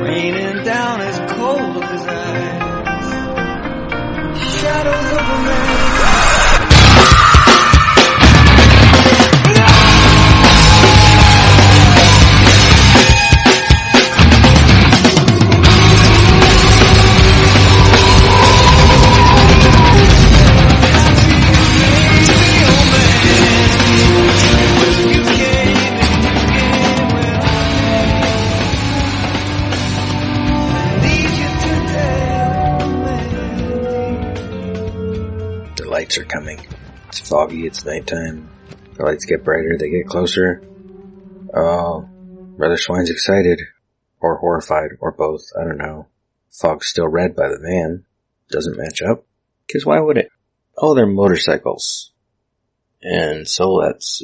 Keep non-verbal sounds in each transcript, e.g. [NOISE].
raining down as cold as ice. Lights are coming. It's foggy, it's nighttime. The lights get brighter, they get closer. Oh, Brother Swine's excited. Or horrified, or both, I don't know. Fog's still red by the van. Doesn't match up. Cause why would it? Oh, they're motorcycles. And so that's...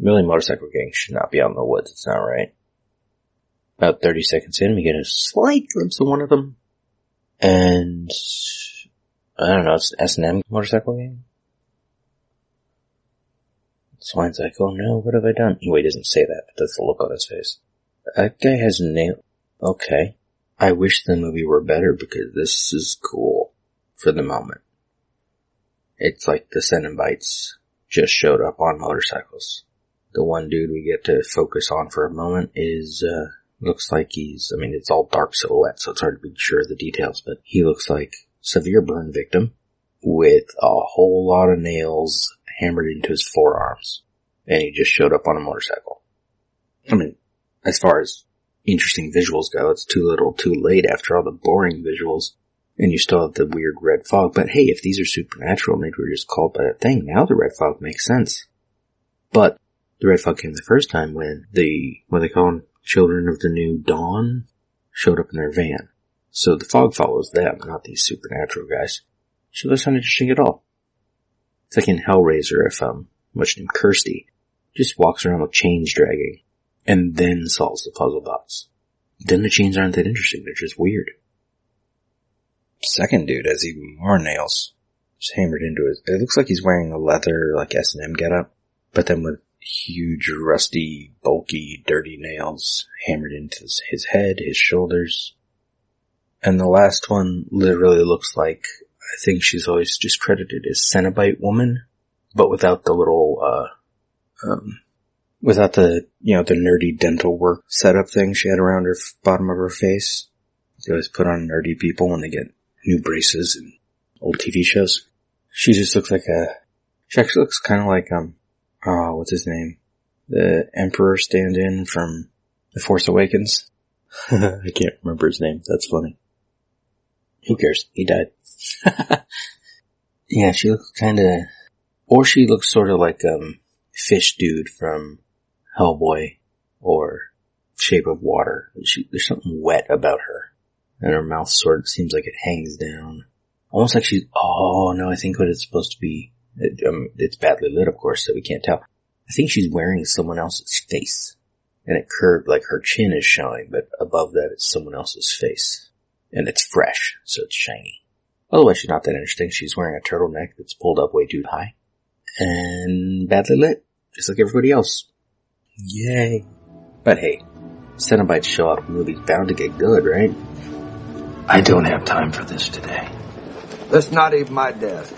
really motorcycle gang should not be out in the woods, it's not right. About 30 seconds in, we get a slight glimpse of one of them. And, I don't know, it's S&M motorcycle gang? Swine's like, oh no, what have I done? Well, he doesn't say that, but that's the look on his face. That guy has nailed, okay. I wish the movie were better because this is cool for the moment. It's like the Cenobites just showed up on motorcycles. The one dude we get to focus on for a moment is, uh, looks like he's, I mean, it's all dark silhouette, so it's hard to be sure of the details, but he looks like severe burn victim with a whole lot of nails hammered into his forearms. And he just showed up on a motorcycle. I mean, as far as interesting visuals go, it's too little too late after all the boring visuals. And you still have the weird red fog. But hey, if these are supernatural and they were just called by that thing, now the red fog makes sense. But the red fog came the first time when the, what they call them, children of the new dawn showed up in their van. So the fog follows them, not these supernatural guys. So that's not interesting at all. It's like in Hellraiser if, um, much named Kirsty just walks around with chains dragging and then solves the puzzle box. Then the chains aren't that interesting, they're just weird. Second dude has even more nails. Just hammered into his, it looks like he's wearing a leather, like S&M getup, but then with huge, rusty, bulky, dirty nails hammered into his, his head, his shoulders. And the last one literally looks like, I think she's always just credited as Cenobite woman, but without the little, uh, um, without the, you know, the nerdy dental work setup thing she had around her f- bottom of her face. They always put on nerdy people when they get new braces and old TV shows. She just looks like a, she actually looks kind of like, um, oh, what's his name? The Emperor stand-in from The Force Awakens. [LAUGHS] I can't remember his name. That's funny. Who cares? He died. [LAUGHS] yeah, she looks kinda, or she looks sort of like, um, fish dude from Hellboy or Shape of Water. She, there's something wet about her. And her mouth sort of seems like it hangs down. Almost like she's, oh no, I think what it's supposed to be, it, um, it's badly lit of course, so we can't tell. I think she's wearing someone else's face. And it curved like her chin is showing, but above that it's someone else's face. And it's fresh, so it's shiny. Otherwise she's not that interesting. She's wearing a turtleneck that's pulled up way too high. And badly lit, just like everybody else. Yay. But hey, Cenobites show up in movies bound to get good, right? I don't have time for this today. That's not even my desk.